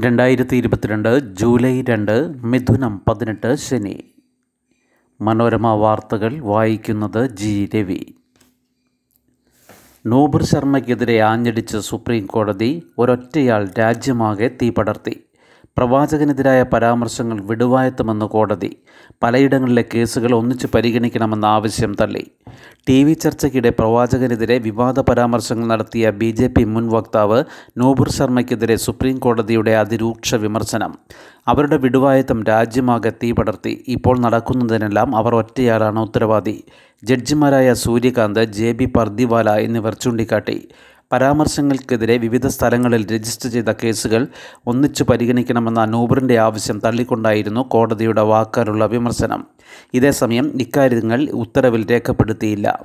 രണ്ടായിരത്തി ഇരുപത്തിരണ്ട് ജൂലൈ രണ്ട് മിഥുനം പതിനെട്ട് ശനി. മനോരമ വാർത്തകൾ വായിക്കുന്നത് ജി രവി. നൂബർ ശർമ്മയ്ക്കെതിരെ ആഞ്ഞടിച്ച് സുപ്രീം കോടതി ഒരൊറ്റയാൾ രാജ്യമാകെ തീ പടർത്തി പ്രവാചകനെതിരായ പരാമർശങ്ങൾ വിടുവായത്തുമെന്ന് കോടതി പലയിടങ്ങളിലെ കേസുകൾ ഒന്നിച്ചു പരിഗണിക്കണമെന്ന ആവശ്യം തള്ളി. ടി വി ചർച്ചയ്ക്കിടെ പ്രവാചകനെതിരെ വിവാദ പരാമർശങ്ങൾ നടത്തിയ ബി ജെ പി മുൻ വക്താവ് നൂബുർ ശർമ്മയ്ക്കെതിരെ സുപ്രീം കോടതിയുടെ അതിരൂക്ഷ വിമർശനം. അവരുടെ വിടുവായത്തം രാജ്യമാകെ തീ പടർത്തി. ഇപ്പോൾ നടക്കുന്നതിനെല്ലാം അവർ ഒറ്റയാളാണ് ഉത്തരവാദി. ജഡ്ജിമാരായ സൂര്യകാന്ത് ജെ ബി പർദിവാല എന്നിവർ ചൂണ്ടിക്കാട്ടി. പരാമർശങ്ങൾക്കെതിരെ വിവിധ സ്ഥലങ്ങളിൽ രജിസ്റ്റർ ചെയ്ത കേസുകൾ ഒന്നിച്ചു പരിഗണിക്കണമെന്ന അനൂബറിന്റെ ആവശ്യം തള്ളിക്കൊണ്ടായിരുന്നു കോടതിയുടെ വാക്കാലുള്ള വിമർശനം. ഇതേസമയം ഇക്കാര്യങ്ങൾ ഉത്തരവിൽ രേഖപ്പെടുത്തിയില്ല.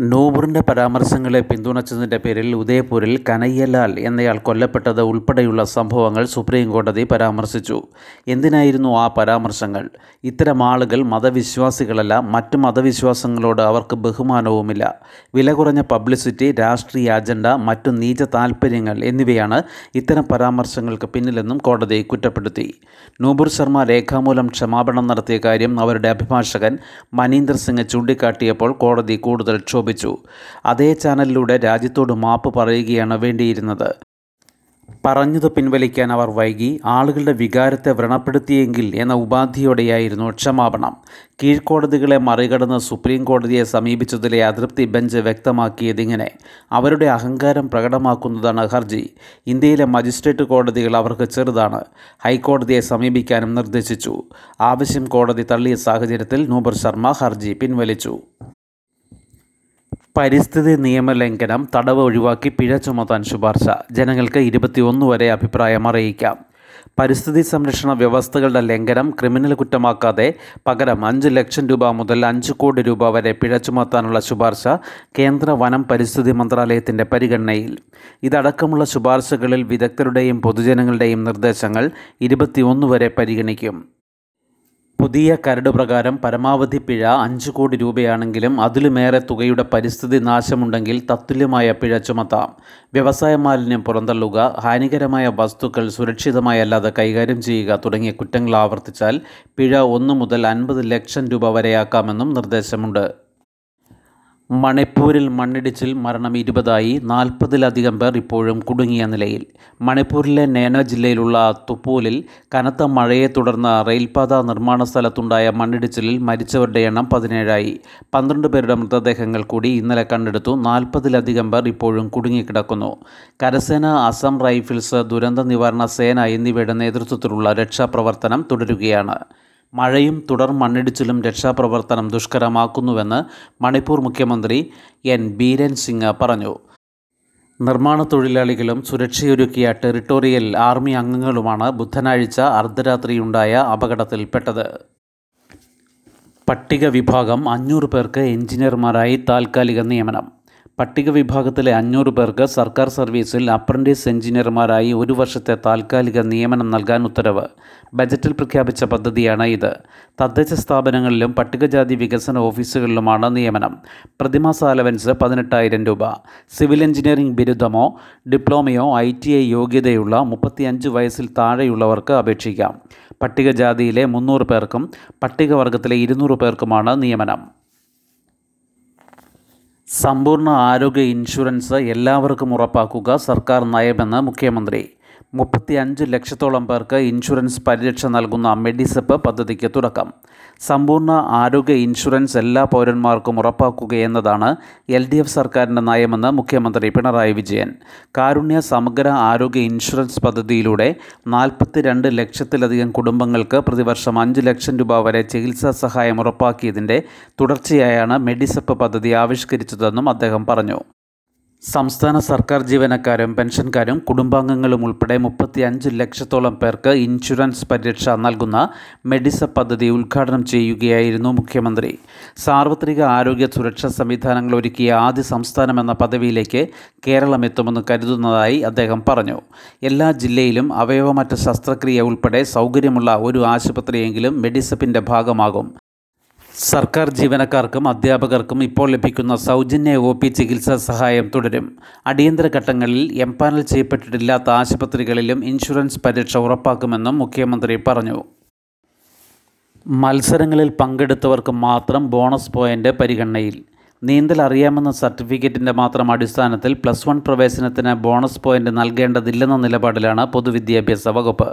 നൂബറിന്റെ പരാമർശങ്ങളെ പിന്തുണച്ചതിന്റെ പേരിൽ ഉദയപൂരിൽ കനയ്യലാൽ എന്നയാൾ കൊല്ലപ്പെട്ടത് ഉൾപ്പെടെയുള്ള സംഭവങ്ങൾ സുപ്രീം കോടതി പരാമർശിച്ചു. എന്തിനായിരുന്നു ആ പരാമർശങ്ങൾ? ഇത്തരം ആളുകൾ മതവിശ്വാസികളല്ല മറ്റു മതവിശ്വാസങ്ങളോട് അവർക്ക് ബഹുമാനവുമില്ല. വില കുറഞ്ഞ പബ്ലിസിറ്റി രാഷ്ട്രീയ അജണ്ട മറ്റു നീച താൽപ്പര്യങ്ങൾ എന്നിവയാണ് ഇത്തരം പരാമർശങ്ങൾക്ക് പിന്നിലെന്നും കോടതി കുറ്റപ്പെടുത്തി. നൂബുർ ശർമ്മ രേഖാമൂലം ക്ഷമാപണം നടത്തിയ കാര്യം അവരുടെ അഭിഭാഷകൻ മനീന്ദർ സിംഗ് ചൂണ്ടിക്കാട്ടിയപ്പോൾ കോടതി കൂടുതൽ ക്ഷോഭിച്ചു അതേ ചാനലിലൂടെ രാജ്യത്തോട് മാപ്പ് പറയുകയാണ് വേണ്ടിയിരുന്നത്. പറഞ്ഞത് പിൻവലിക്കാൻ അവർ വൈകി ആളുകളുടെ വികാരത്തെ വ്രണപ്പെടുത്തിയെങ്കിൽ എന്ന ഉപാധിയോടെയായിരുന്നു ക്ഷമാപണം. കീഴ്ക്കോടതികളെ മറികടന്ന് സുപ്രീം കോടതിയെ സമീപിച്ചതിലെ അതൃപ്തി ബെഞ്ച് വ്യക്തമാക്കിയതിങ്ങനെ. അവരുടെ അഹങ്കാരം പ്രകടമാക്കുന്നതാണ് ഹർജി. ഇന്ത്യയിലെ മജിസ്ട്രേറ്റ് കോടതികൾ അവർക്ക് ചെറുതാണ്. ഹൈക്കോടതിയെ സമീപിക്കാനും നിർദ്ദേശിച്ചു. ആവശ്യം കോടതി തള്ളിയ സാഹചര്യത്തിൽ നൂബർ ശർമ്മ ഹർജി പിൻവലിച്ചു. പരിസ്ഥിതി നിയമലംഘനം തടവ് ഒഴിവാക്കി പിഴ ചുമത്താൻ ശുപാർശ. ജനങ്ങൾക്ക് ഇരുപത്തിയൊന്ന് വരെ അഭിപ്രായം അറിയിക്കാം. പരിസ്ഥിതി സംരക്ഷണ വ്യവസ്ഥകളുടെ ലംഘനം ക്രിമിനൽ കുറ്റമാക്കാതെ പകരം അഞ്ച് ലക്ഷം രൂപ മുതൽ അഞ്ച് കോടി രൂപ വരെ പിഴ ചുമത്താനുള്ള ശുപാർശ കേന്ദ്ര വനം പരിസ്ഥിതി മന്ത്രാലയത്തിന്റെ പരിഗണനയിൽ. ഇതടക്കമുള്ള ശുപാർശകളിൽ വിദഗ്ധരുടെയും പൊതുജനങ്ങളുടെയും നിർദ്ദേശങ്ങൾ ഇരുപത്തിയൊന്ന് വരെ പരിഗണിക്കും. പുതിയ കരട് പ്രകാരം പരമാവധി പിഴ അഞ്ച് കോടി രൂപയാണെങ്കിലും അതിലുമേറെ തുകയുടെ പരിസ്ഥിതി നാശമുണ്ടെങ്കിൽ തത്തുല്യമായ പിഴ ചുമത്താം. വ്യവസായ മാലിന്യം പുറന്തള്ളുക ഹാനികരമായ വസ്തുക്കൾ സുരക്ഷിതമായല്ലാതെ കൈകാര്യം ചെയ്യുക തുടങ്ങിയ കുറ്റങ്ങൾ ആവർത്തിച്ചാൽ പിഴ ഒന്നു മുതൽ അൻപത് ലക്ഷം രൂപ വരെയാക്കാമെന്നും നിർദ്ദേശമുണ്ട്. മണിപ്പൂരിൽ മണ്ണിടിച്ചിൽ മരണം ഇരുപതായി നാൽപ്പതിലധികം പേർ ഇപ്പോഴും കുടുങ്ങിയ നിലയിൽ. മണിപ്പൂരിലെ നേന ജില്ലയിലുള്ള തുപ്പൂലിൽ കനത്ത മഴയെ തുടർന്ന് റെയിൽപാത നിർമ്മാണ സ്ഥലത്തുണ്ടായ മണ്ണിടിച്ചിലിൽ മരിച്ചവരുടെ എണ്ണം പതിനേഴായി. പന്ത്രണ്ട് പേരുടെ മൃതദേഹങ്ങൾ കൂടി ഇന്നലെ കണ്ടെടുത്തു നാൽപ്പതിലധികം പേർ ഇപ്പോഴും കുടുങ്ങിക്കിടക്കുന്നു. കരസേന അസം റൈഫിൾസ് ദുരന്ത നിവാരണ സേന എന്നിവയുടെ നേതൃത്വത്തിലുള്ള രക്ഷാപ്രവർത്തനം തുടരുകയാണ്. മഴയും തുടർ മണ്ണിടിച്ചിലും രക്ഷാപ്രവർത്തനം ദുഷ്കരമാക്കുന്നുവെന്ന് മണിപ്പൂർ മുഖ്യമന്ത്രി എൻ ബീരൻ സിംഗ് പറഞ്ഞു. നിർമ്മാണ തൊഴിലാളികളും സുരക്ഷയൊരുക്കിയ ടെറിട്ടോറിയൽ ആർമി അംഗങ്ങളുമാണ് ബുധനാഴ്ച അർദ്ധരാത്രിയുണ്ടായ അപകടത്തിൽപ്പെട്ടത്. പട്ടിക വിഭാഗം അഞ്ഞൂറ് പേർക്ക് എഞ്ചിനീയർമാരായി താൽക്കാലിക നിയമനം. പട്ടിക വിഭാഗത്തിലെ അഞ്ഞൂറ് പേർക്ക് സർക്കാർ സർവീസിൽ അപ്രന്റീസ് എഞ്ചിനീയർമാരായി ഒരു വർഷത്തെ താൽക്കാലിക നിയമനം നൽകാൻ ഉത്തരവ്. ബജറ്റിൽ പ്രഖ്യാപിച്ച പദ്ധതിയാണ് ഇത്. തദ്ദേശ സ്ഥാപനങ്ങളിലും പട്ടികജാതി വികസന ഓഫീസുകളിലുമാണ് നിയമനം. പ്രതിമാസ അലവൻസ് പതിനെട്ടായിരം രൂപ. സിവിൽ എഞ്ചിനീയറിംഗ് ബിരുദമോ ഡിപ്ലോമയോ ഐ ടി ഐ യോഗ്യതയുള്ള മുപ്പത്തിയഞ്ച് വയസ്സിൽ താഴെയുള്ളവർക്ക് അപേക്ഷിക്കാം. പട്ടികജാതിയിലെ മുന്നൂറ് പേർക്കും പട്ടികവർഗത്തിലെ ഇരുന്നൂറ് പേർക്കുമാണ് നിയമനം. സമ്പൂർണ ആരോഗ്യ ഇൻഷുറൻസ് എല്ലാവർക്കും ഉറപ്പാക്കുക. സർക്കാർ നയമെന്ന് മുഖ്യമന്ത്രി മുപ്പത്തി അഞ്ച് ലക്ഷത്തോളം പേർക്ക് ഇൻഷുറൻസ് പരിരക്ഷ നൽകുന്ന മെഡിസെപ്പ് പദ്ധതിക്ക് തുടക്കം. സമ്പൂർണ ആരോഗ്യ ഇൻഷുറൻസ് എല്ലാ പൗരന്മാർക്കും ഉറപ്പാക്കുകയെന്നതാണ് എൽ ഡി എഫ് സർക്കാരിന്റെ നയമെന്ന് മുഖ്യമന്ത്രി പിണറായി വിജയൻ. കാരുണ്യ സമഗ്ര ആരോഗ്യ ഇൻഷുറൻസ് പദ്ധതിയിലൂടെ നാൽപ്പത്തി രണ്ട് ലക്ഷത്തിലധികം കുടുംബങ്ങൾക്ക് പ്രതിവർഷം അഞ്ച് ലക്ഷം രൂപ വരെ ചികിത്സാ സഹായം ഉറപ്പാക്കിയതിന്റെ തുടർച്ചയായാണ് മെഡിസെപ്പ് പദ്ധതി ആവിഷ്കരിച്ചതെന്നും അദ്ദേഹം പറഞ്ഞു. സംസ്ഥാന സർക്കാർ ജീവനക്കാരും പെൻഷൻകാരും കുടുംബാംഗങ്ങളും ഉൾപ്പെടെ മുപ്പത്തി അഞ്ച് ലക്ഷത്തോളം പേർക്ക് ഇൻഷുറൻസ് പരിരക്ഷ നൽകുന്ന മെഡിസ പദ്ധതി ഉദ്ഘാടനം ചെയ്യുകയായിരുന്നു മുഖ്യമന്ത്രി. സാർവത്രിക ആരോഗ്യ സുരക്ഷാ സംവിധാനങ്ങൾ ഒരുക്കിയ ആദ്യ സംസ്ഥാനമെന്ന പദവിയിലേക്ക് കേരളം എത്തുമെന്ന് കരുതുന്നതായി അദ്ദേഹം പറഞ്ഞു. എല്ലാ ജില്ലയിലും അവയവമറ്റ ശസ്ത്രക്രിയ ഉൾപ്പെടെ സൗകര്യമുള്ള ഒരു ആശുപത്രിയെങ്കിലും മെഡിസപ്പിന്റെ ഭാഗമാകും. സർക്കാർ ജീവനക്കാർക്കും അധ്യാപകർക്കും ഇപ്പോൾ ലഭിക്കുന്ന സൗജന്യ ഒ പി ചികിത്സാ സഹായം തുടരും. അടിയന്തര ഘട്ടങ്ങളിൽ എംപാനൽ ചെയ്യപ്പെട്ടിട്ടില്ലാത്ത ആശുപത്രികളിലും ഇൻഷുറൻസ് പരിരക്ഷ ഉറപ്പാക്കുമെന്നും മുഖ്യമന്ത്രി പറഞ്ഞു. മത്സരങ്ങളിൽ പങ്കെടുത്തവർക്ക് മാത്രം ബോണസ് പോയിന്റ് പരിഗണനയിൽ. നീന്തൽ അറിയാമെന്ന സർട്ടിഫിക്കറ്റിന്റെ മാത്രം അടിസ്ഥാനത്തിൽ പ്ലസ് വൺ പ്രവേശനത്തിന് ബോണസ് പോയിന്റ് നൽകേണ്ടതില്ലെന്ന നിലപാടിലാണ് പൊതുവിദ്യാഭ്യാസ വകുപ്പ്.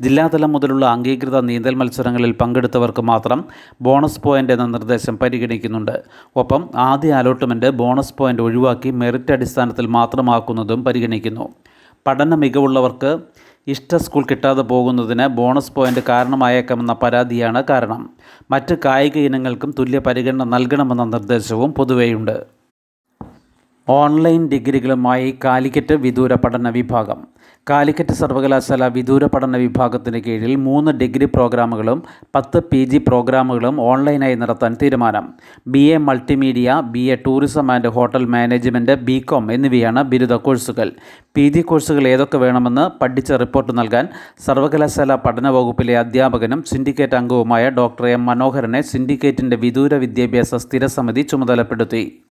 ജില്ലാതലം മുതലുള്ള അംഗീകൃത നീന്തൽ മത്സരങ്ങളിൽ പങ്കെടുത്തവർക്ക് മാത്രം ബോണസ് പോയിന്റ് എന്ന നിർദ്ദേശം പരിഗണിക്കുന്നുണ്ട്. ഒപ്പം ആദ്യ അലോട്ട്മെന്റ് ബോണസ് പോയിന്റ് ഒഴിവാക്കി മെറിറ്റ് അടിസ്ഥാനത്തിൽ മാത്രമാക്കുന്നതും പരിഗണിക്കുന്നു. പഠന മികവുള്ളവർക്ക് ഇഷ്ട സ്കൂൾ കിട്ടാതെ പോകുന്നതിന് ബോണസ് പോയിന്റ് കാരണമായേക്കാമെന്ന പരാതിയാണ് കാരണം. മറ്റ് കായിക ഇനങ്ങൾക്കും തുല്യ പരിഗണന നൽകണമെന്ന നിർദ്ദേശവും പൊതുവെയുണ്ട്. ഓൺലൈൻ ഡിഗ്രികളുമായി കാലിക്കറ്റ് വിദൂര പഠന വിഭാഗം. കാലിക്കറ്റ് സർവകലാശാല വിദൂര പഠന വിഭാഗത്തിന് കീഴിൽ മൂന്ന് ഡിഗ്രി പ്രോഗ്രാമുകളും പത്ത് പി ജി പ്രോഗ്രാമുകളും ഓൺലൈനായി നടത്താൻ തീരുമാനം. B A multimedia B A tourism and hotel management B com എന്നിവയാണ് ബിരുദ കോഴ്സുകൾ. പി ജി കോഴ്സുകൾ ഏതൊക്കെ വേണമെന്ന് പഠിച്ച റിപ്പോർട്ട് നൽകാൻ സർവകലാശാല പഠന വകുപ്പിലെ അധ്യാപകനും സിൻഡിക്കേറ്റ് അംഗവുമായ ഡോക്ടർ എം മനോഹരനെ സിൻഡിക്കേറ്റിന്റെ വിദൂര വിദ്യാഭ്യാസ സ്ഥിരസമിതി ചുമതലപ്പെടുത്തി.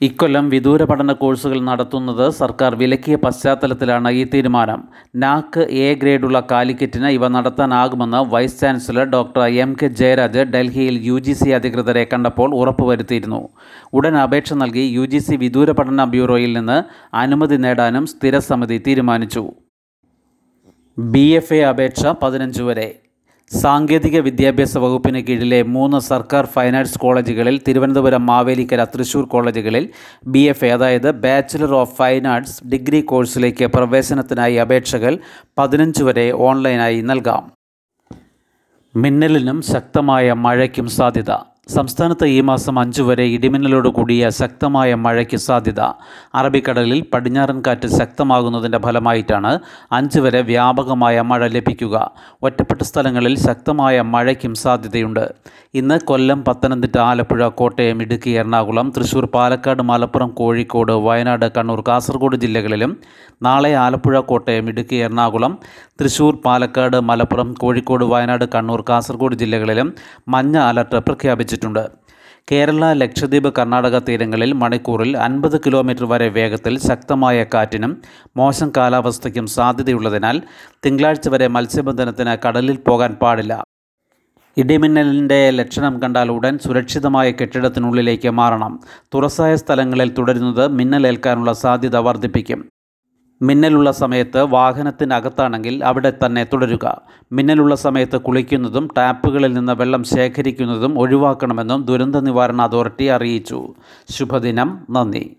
ഇക്കൊല്ലം വിദൂര പഠന കോഴ്സുകൾ നടത്തുന്നത് സർക്കാർ വിലക്കിയ പശ്ചാത്തലത്തിലാണ് ഈ തീരുമാനം. നാക്ക് എ ഗ്രേഡുള്ള കാലിക്കറ്റിന് ഇവ നടത്താനാകുമെന്ന് vice chancellor doctor M K Jayaraj ഡൽഹിയിൽ യു ജി സി അധികൃതരെ കണ്ടപ്പോൾ ഉറപ്പുവരുത്തിയിരുന്നു. ഉടൻ അപേക്ഷ നൽകി യു ജി സി വിദൂര പഠന ബ്യൂറോയിൽ നിന്ന് അനുമതി നേടാനും സ്ഥിരസമിതി തീരുമാനിച്ചു. ബി എഫ് എ അപേക്ഷ പതിനഞ്ച് വരെ. സാങ്കേതിക വിദ്യാഭ്യാസ വകുപ്പിന് കീഴിലെ മൂന്ന് സർക്കാർ ഫൈൻ ആർട്സ് കോളേജുകളിൽ തിരുവനന്തപുരം മാവേലിക്കര തൃശൂർ കോളേജുകളിൽ ബി എഫ് അതായത് bachelor of fine arts degree കോഴ്സിലേക്ക് പ്രവേശനത്തിനായി അപേക്ഷകൾ പതിനഞ്ച് വരെ ഓൺലൈനായി നൽകാം. മിന്നലിനും ശക്തമായ മഴയ്ക്കും സാധ്യത. സംസ്ഥാനത്ത് ഈ മാസം അഞ്ചു വരെ ഇടിമിന്നലോട് കൂടിയ ശക്തമായ മഴയ്ക്ക് സാധ്യത. അറബിക്കടലിൽ പടിഞ്ഞാറൻ കാറ്റ് ശക്തമാകുന്നതിന്റെ ഫലമായിട്ടാണ് അഞ്ച് വരെ വ്യാപകമായ മഴ ലഭിക്കുക. ഒറ്റപ്പെട്ട സ്ഥലങ്ങളിൽ ശക്തമായ മഴയ്ക്കും സാധ്യതയുണ്ട്. ഇന്ന് കൊല്ലം പത്തനംതിട്ട ആലപ്പുഴ കോട്ടയം ഇടുക്കി എറണാകുളം തൃശൂർ പാലക്കാട് മലപ്പുറം കോഴിക്കോട് വയനാട് കണ്ണൂർ കാസർഗോഡ് ജില്ലകളിലും നാളെ ആലപ്പുഴ കോട്ടയം ഇടുക്കി എറണാകുളം തൃശൂർ പാലക്കാട് മലപ്പുറം കോഴിക്കോട് വയനാട് കണ്ണൂർ കാസർഗോഡ് ജില്ലകളിലും മഞ്ഞ അലർട്ട് പ്രഖ്യാപിച്ചിട്ടുണ്ട് കേരള ലക്ഷദ്വീപ് കർണാടക തീരങ്ങളിൽ മണിക്കൂറിൽ അൻപത് കിലോമീറ്റർ വരെ വേഗത്തിൽ ശക്തമായ കാറ്റിനും മോശം കാലാവസ്ഥയ്ക്കും സാധ്യതയുള്ളതിനാൽ തിങ്കളാഴ്ച വരെ മത്സ്യബന്ധനത്തിന് കടലിൽ പോകാൻ പാടില്ല. ഇടിമിന്നലിന്റെ ലക്ഷണം കണ്ടാൽ ഉടൻ സുരക്ഷിതമായ കെട്ടിടത്തിനുള്ളിലേക്ക് മാറണം. തുറസായ സ്ഥലങ്ങളിൽ തുടരുന്നത് മിന്നലേൽക്കാനുള്ള സാധ്യത വർദ്ധിപ്പിക്കും. മിന്നലുള്ള സമയത്ത് വാഹനത്തിനകത്താണെങ്കിൽ അവിടെ തന്നെ തുടരുക. മിന്നലുള്ള സമയത്ത് കുളിക്കുന്നതും ടാപ്പുകളിൽ നിന്ന് വെള്ളം ശേഖരിക്കുന്നതും ഒഴിവാക്കണമെന്നും ദുരന്ത നിവാരണ അതോറിറ്റി അറിയിച്ചു. ശുഭദിനം. നന്ദി.